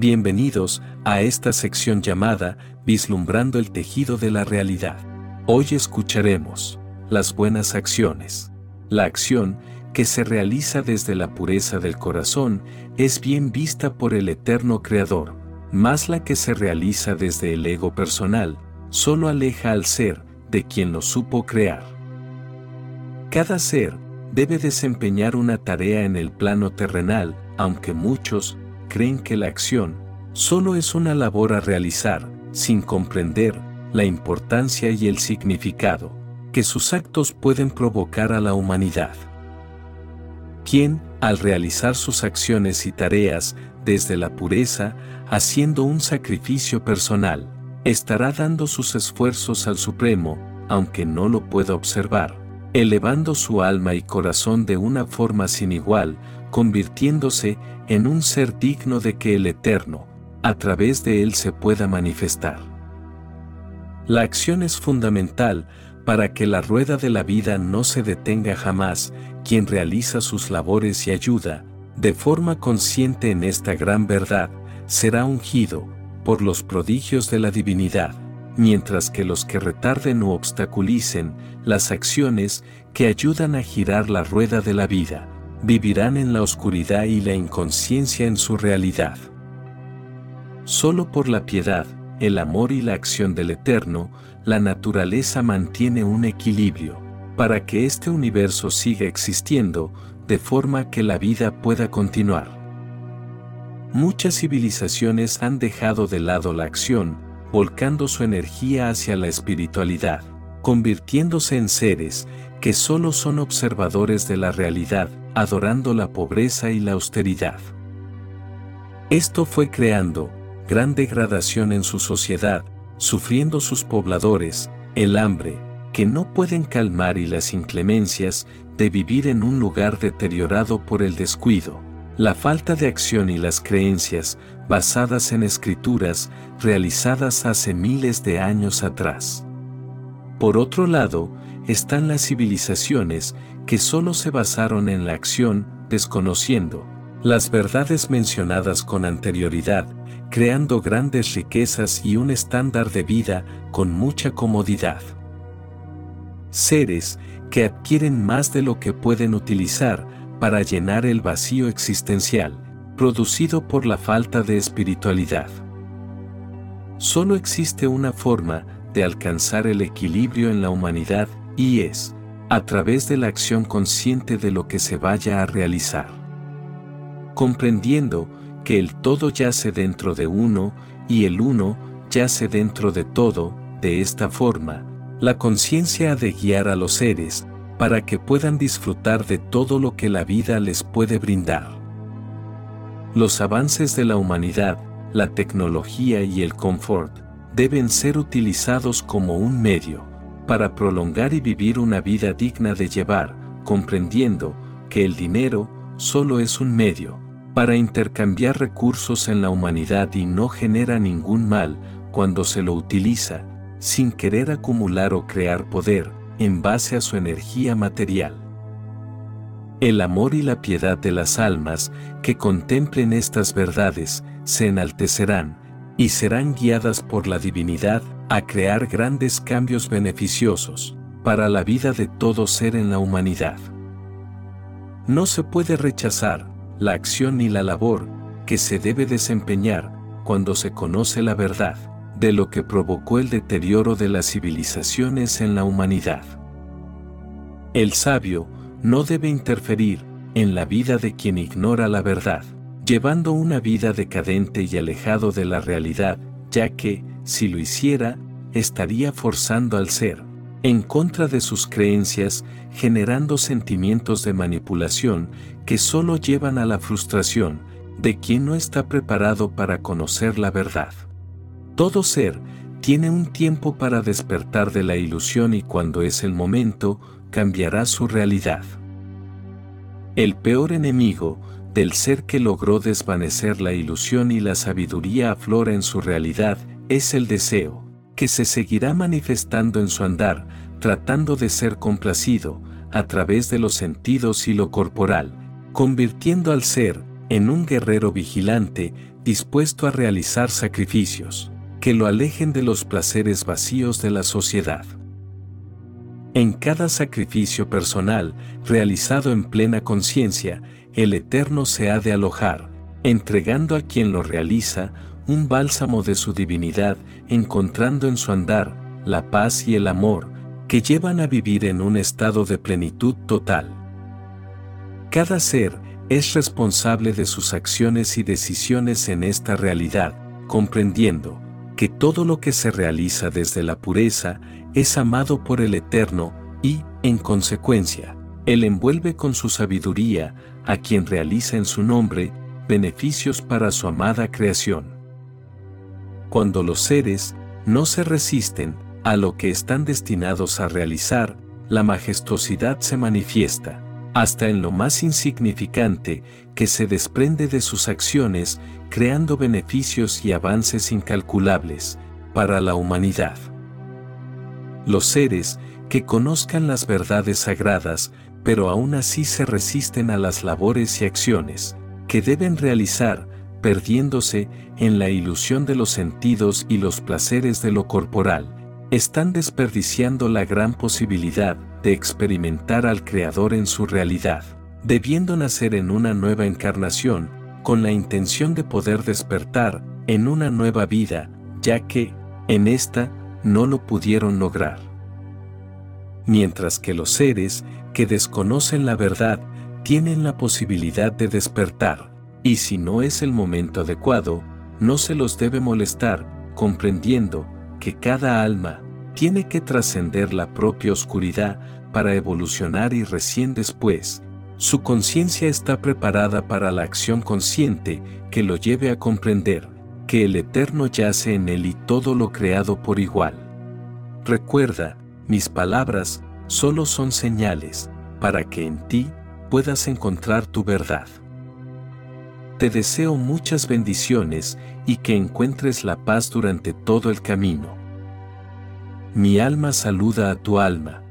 Bienvenidos a esta sección llamada Vislumbrando el tejido de la realidad. Hoy escucharemos las buenas acciones. La acción que se realiza desde la pureza del corazón es bien vista por el eterno Creador, más la que se realiza desde el ego personal, solo aleja al ser de quien lo supo crear. Cada ser debe desempeñar una tarea en el plano terrenal, aunque muchos creen que la acción solo es una labor a realizar, sin comprender la importancia y el significado que sus actos pueden provocar a la humanidad. Quien, al realizar sus acciones y tareas desde la pureza, haciendo un sacrificio personal, estará dando sus esfuerzos al Supremo, aunque no lo pueda observar, elevando su alma y corazón de una forma sin igual, convirtiéndose en un ser digno de que el Eterno, a través de él se pueda manifestar. La acción es fundamental para que la rueda de la vida no se detenga jamás, quien realiza sus labores y ayuda, de forma consciente en esta gran verdad, será ungido por los prodigios de la divinidad, mientras que los que retarden o obstaculicen las acciones que ayudan a girar la rueda de la vida, vivirán en la oscuridad y la inconsciencia en su realidad. Solo por la piedad, el amor y la acción del Eterno, la naturaleza mantiene un equilibrio, para que este universo siga existiendo, de forma que la vida pueda continuar. Muchas civilizaciones han dejado de lado la acción, volcando su energía hacia la espiritualidad, convirtiéndose en seres que solo son observadores de la realidad, adorando la pobreza y la austeridad. Esto fue creando gran degradación en su sociedad, sufriendo sus pobladores, el hambre, que no pueden calmar y las inclemencias de vivir en un lugar deteriorado por el descuido, la falta de acción y las creencias basadas en escrituras realizadas hace miles de años atrás. Por otro lado, están las civilizaciones que solo se basaron en la acción, desconociendo las verdades mencionadas con anterioridad, creando grandes riquezas y un estándar de vida con mucha comodidad. Seres que adquieren más de lo que pueden utilizar para llenar el vacío existencial, producido por la falta de espiritualidad. Solo existe una forma de alcanzar el equilibrio en la humanidad y es, a través de la acción consciente de lo que se vaya a realizar. Comprendiendo que el todo yace dentro de uno y el uno yace dentro de todo, de esta forma, la conciencia ha de guiar a los seres para que puedan disfrutar de todo lo que la vida les puede brindar. Los avances de la humanidad, la tecnología y el confort deben ser utilizados como un medio para prolongar y vivir una vida digna de llevar, comprendiendo que el dinero solo es un medio para intercambiar recursos en la humanidad y no genera ningún mal cuando se lo utiliza, sin querer acumular o crear poder, en base a su energía material. El amor y la piedad de las almas que contemplen estas verdades se enaltecerán, y serán guiadas por la divinidad a crear grandes cambios beneficiosos para la vida de todo ser en la humanidad. No se puede rechazar la acción ni la labor que se debe desempeñar cuando se conoce la verdad de lo que provocó el deterioro de las civilizaciones en la humanidad. El sabio no debe interferir en la vida de quien ignora la verdad llevando una vida decadente y alejado de la realidad, ya que, si lo hiciera, estaría forzando al ser, en contra de sus creencias, generando sentimientos de manipulación que solo llevan a la frustración de quien no está preparado para conocer la verdad. Todo ser tiene un tiempo para despertar de la ilusión y cuando es el momento, cambiará su realidad. El peor enemigo del ser que logró desvanecer la ilusión y la sabiduría aflora en su realidad, es el deseo, que se seguirá manifestando en su andar, tratando de ser complacido, a través de los sentidos y lo corporal, convirtiendo al ser en un guerrero vigilante, dispuesto a realizar sacrificios, que lo alejen de los placeres vacíos de la sociedad. En cada sacrificio personal, realizado en plena conciencia, el Eterno se ha de alojar, entregando a quien lo realiza un bálsamo de su divinidad, encontrando en su andar la paz y el amor, que llevan a vivir en un estado de plenitud total. Cada ser es responsable de sus acciones y decisiones en esta realidad, comprendiendo que todo lo que se realiza desde la pureza es amado por el Eterno y, en consecuencia, Él envuelve con su sabiduría a quien realiza en su nombre beneficios para su amada creación. Cuando los seres no se resisten a lo que están destinados a realizar, la majestuosidad se manifiesta, hasta en lo más insignificante que se desprende de sus acciones, creando beneficios y avances incalculables para la humanidad. Los seres que conozcan las verdades sagradas, pero aún así se resisten a las labores y acciones que deben realizar, perdiéndose en la ilusión de los sentidos y los placeres de lo corporal, están desperdiciando la gran posibilidad de experimentar al Creador en su realidad, debiendo nacer en una nueva encarnación, con la intención de poder despertar en una nueva vida, ya que, en esta, no lo pudieron lograr. Mientras que los seres que desconocen la verdad tienen la posibilidad de despertar, y si no es el momento adecuado, no se los debe molestar, comprendiendo que cada alma tiene que trascender la propia oscuridad para evolucionar y recién después, su conciencia está preparada para la acción consciente que lo lleve a comprender que el Eterno yace en él y todo lo creado por igual. Recuerda, mis palabras solo son señales para que en ti puedas encontrar tu verdad. Te deseo muchas bendiciones y que encuentres la paz durante todo el camino. Mi alma saluda a tu alma